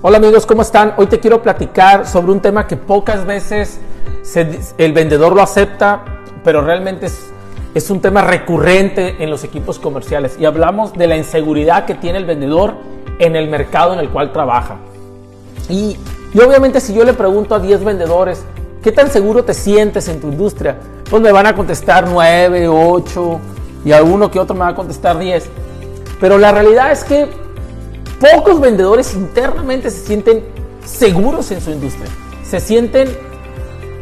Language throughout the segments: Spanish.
Hola amigos, ¿cómo están? Hoy te quiero platicar sobre un tema que pocas veces el vendedor lo acepta, pero realmente es, es un tema recurrente en los equipos comerciales. Y hablamos de la inseguridad que tiene el vendedor en el mercado en el cual trabaja. Y, y obviamente si yo le pregunto a 10 vendedores, ¿qué tan seguro te sientes en tu industria? Pues me van a contestar 9, 8 y alguno que otro me va a contestar 10. Pero la realidad es que Pocos vendedores internamente se sienten seguros en su industria. Se sienten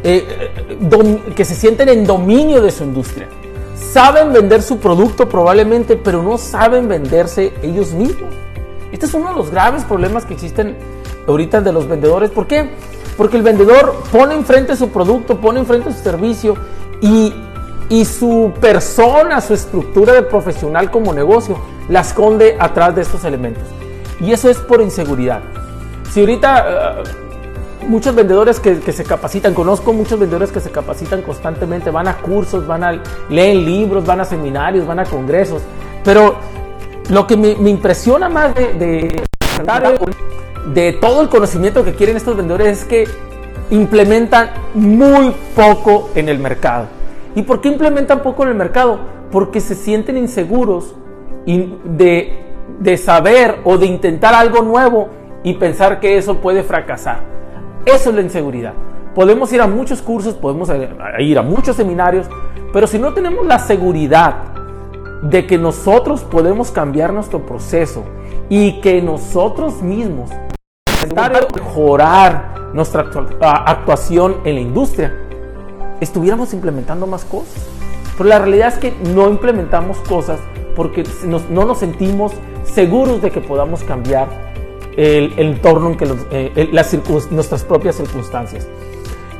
eh, que se sienten en dominio de su industria. Saben vender su producto probablemente, pero no saben venderse ellos mismos. Este es uno de los graves problemas que existen ahorita de los vendedores. ¿Por qué? Porque el vendedor pone enfrente su producto, pone enfrente su servicio y, y su persona, su estructura de profesional como negocio, la esconde atrás de estos elementos. Y eso es por inseguridad. Si ahorita eh, muchos vendedores que, se capacitan, conozco muchos vendedores que se capacitan constantemente, van a cursos, van a leer libros, van a seminarios, van a congresos, pero lo que me, impresiona más de, de, de todo el conocimiento que quieren estos vendedores es que implementan muy poco en el mercado. ¿Y por qué implementan poco en el mercado? Porque se sienten inseguros de de saber o de intentar algo nuevo y pensar que eso puede fracasar. Eso es la inseguridad. Podemos ir a muchos cursos, podemos ir a muchos seminarios, pero si no tenemos la seguridad de que nosotros podemos cambiar nuestro proceso y que nosotros mismos mejorar nuestra actuación en la industria, estuviéramos implementando más cosas. Pero la realidad es que no implementamos cosas porque no nos sentimos seguros de que podamos cambiar el, entorno en que eh, las nuestras propias circunstancias.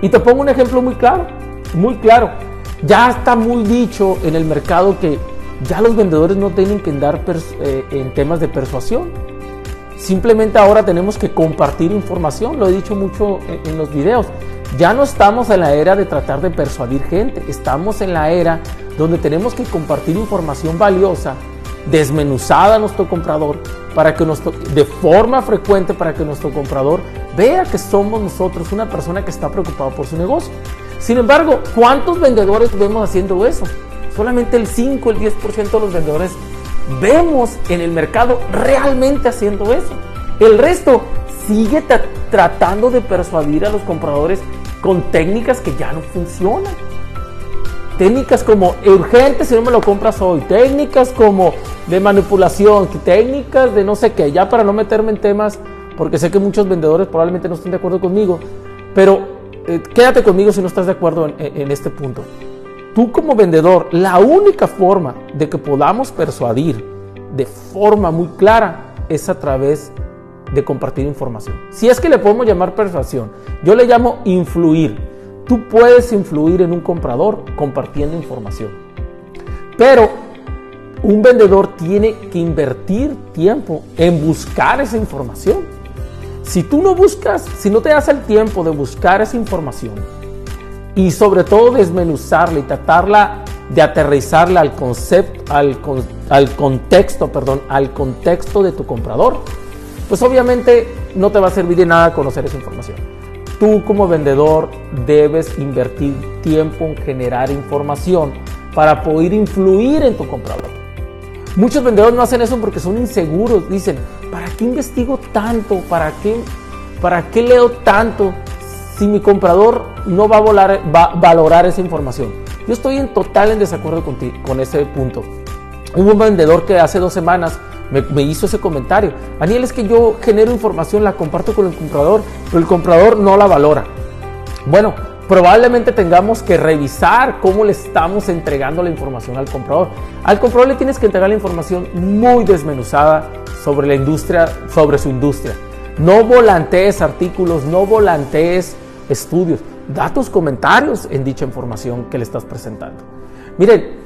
Y te pongo un ejemplo muy claro, muy claro. Ya está muy dicho en el mercado que ya los vendedores no tienen que andar eh, en temas de persuasión. Simplemente ahora tenemos que compartir información, lo he dicho mucho en los videos. Ya no estamos en la era de tratar de persuadir gente, estamos en la era donde tenemos que compartir información valiosa desmenuzada a nuestro comprador para que nuestro, de forma frecuente para que nuestro comprador vea que somos nosotros una persona que está preocupada por su negocio. Sin embargo, ¿cuántos vendedores vemos haciendo eso? Solamente el 5, el 10% de los vendedores vemos en el mercado realmente haciendo eso. El resto sigue tratando de persuadir a los compradores con técnicas que ya no funcionan. Técnicas como urgente si no me lo compras hoy. Técnicas como de manipulación, técnicas de no sé qué. Ya para no meterme en temas, porque sé que muchos vendedores probablemente no estén de acuerdo conmigo. Pero eh, quédate conmigo si no estás de acuerdo en, en este punto. Tú como vendedor, la única forma de que podamos persuadir de forma muy clara es a través de compartir información. Si es que le podemos llamar persuasión, yo le llamo influir. Tú puedes influir en un comprador compartiendo información. Pero un vendedor tiene que invertir tiempo en buscar esa información. Si tú no buscas, si no te das el tiempo de buscar esa información y sobre todo desmenuzarla y tratarla de aterrizarla al concepto, al, al contexto, perdón, al contexto de tu comprador, pues obviamente no te va a servir de nada conocer esa información. Tú como vendedor debes invertir tiempo en generar información para poder influir en tu comprador. Muchos vendedores no hacen eso porque son inseguros. Dicen, ¿para qué investigo tanto? ¿Para qué, para qué leo tanto si mi comprador no va a, volar, va a valorar esa información? Yo estoy en total en desacuerdo con, con ese punto. Hubo un vendedor que hace dos semanas me, hizo ese comentario. Daniel, es que yo genero información, la comparto con el comprador, pero el comprador no la valora. Bueno, probablemente tengamos que revisar cómo le estamos entregando la información al comprador. Al comprador le tienes que entregar la información muy desmenuzada sobre la industria, sobre su industria. No volantees artículos, no volantees estudios. Da tus comentarios en dicha información que le estás presentando. Miren,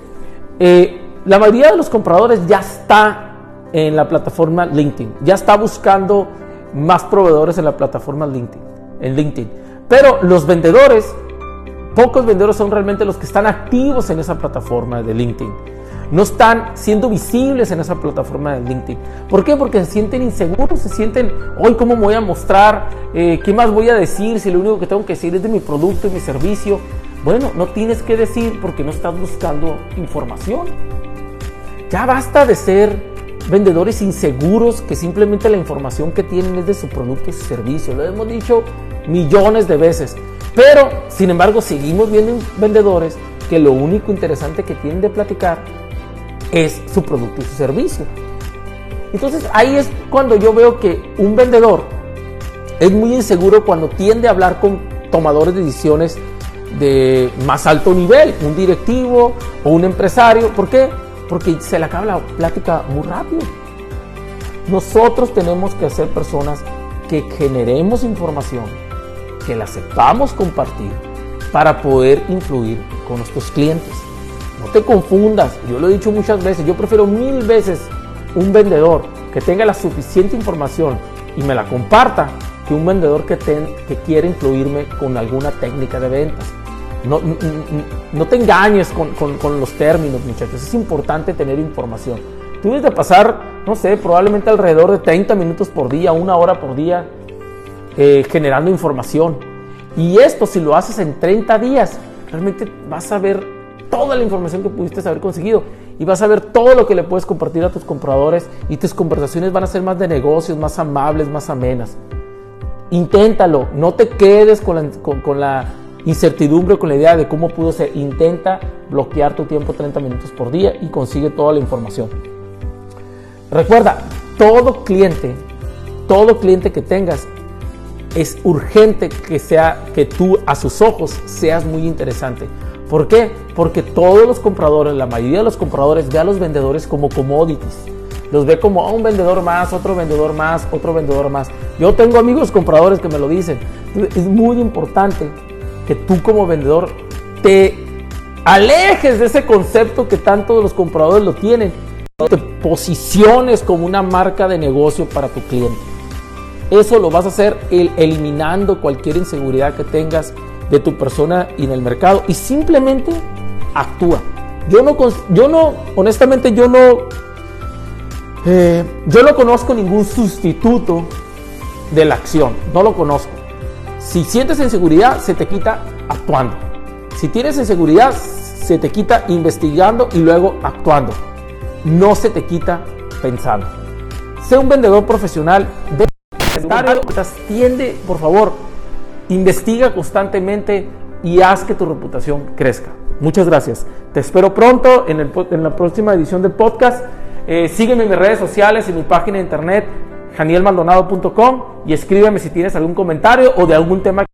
eh, la mayoría de los compradores ya está en la plataforma LinkedIn. Ya está buscando más proveedores en la plataforma LinkedIn, en LinkedIn. Pero los vendedores, pocos vendedores son realmente los que están activos en esa plataforma de LinkedIn. no están siendo visibles en esa plataforma de LinkedIn. ¿Por qué? Porque se sienten inseguros, se sienten, hoy cómo me voy a mostrar, eh, qué más voy a decir si lo único que tengo que decir es de mi producto y mi servicio. Bueno, no tienes que decir porque no estás buscando información. Ya basta de ser vendedores inseguros que simplemente la información que tienen es de su producto y su servicio. Lo hemos dicho millones de veces. Pero, sin embargo, seguimos viendo vendedores que lo único interesante que tienen de platicar es su producto y su servicio. Entonces ahí es cuando yo veo que un vendedor es muy inseguro cuando tiende a hablar con tomadores de decisiones de más alto nivel, un directivo o un empresario. ¿Por qué? Porque se le acaba la plática muy rápido. Nosotros tenemos que ser personas que generemos información, que la sepamos compartir para poder influir con nuestros clientes. No te confundas, yo lo he dicho muchas veces, yo prefiero mil veces un vendedor que tenga la suficiente información y me la comparta que un vendedor que, que quiere influirme con alguna técnica de ventas. No, no, te engañes con, con, los términos, muchachos. Es importante tener información. Tú debes de pasar, no sé, probablemente alrededor de 30 minutos por día, una hora por día, eh, generando información. Y esto, si lo haces en 30 días, realmente vas a ver toda la información que pudiste haber conseguido y vas a ver todo lo que le puedes compartir a tus compradores y tus conversaciones van a ser más de negocios, más amables, más amenas. Inténtalo, no te quedes con la, con, la incertidumbre, con la idea de cómo pudo ser. Intenta bloquear tu tiempo 30 minutos por día y consigue toda la información. Recuerda, todo cliente, todo cliente que tengas es urgente que sea que tú a sus ojos seas muy interesante. ¿Por qué? Porque todos los compradores, la mayoría de los compradores ve a los vendedores como commodities. Los ve como a un vendedor más, otro vendedor más, otro vendedor más. Yo tengo amigos compradores que me lo dicen. Es muy importante que tú como vendedor te alejes de ese concepto que tanto los compradores lo tienen. Te posiciones como una marca de negocio para tu cliente. Eso lo vas a hacer eliminando cualquier inseguridad que tengas de tu persona y en el mercado y simplemente actúa. Yo no, yo no honestamente, yo no, eh, yo no conozco ningún sustituto de la acción. No lo conozco. Si sientes inseguridad, se te quita actuando. Si tienes inseguridad, se te quita investigando y luego actuando. No se te quita pensando. Sé un vendedor profesional. Tiende, por favor, investiga constantemente y haz que tu reputación crezca. Muchas gracias. Te espero pronto en, la próxima edición del podcast. Eh, sígueme en mis redes sociales y mi página de internet janielmaldonado.com y escríbeme si tienes algún comentario o de algún tema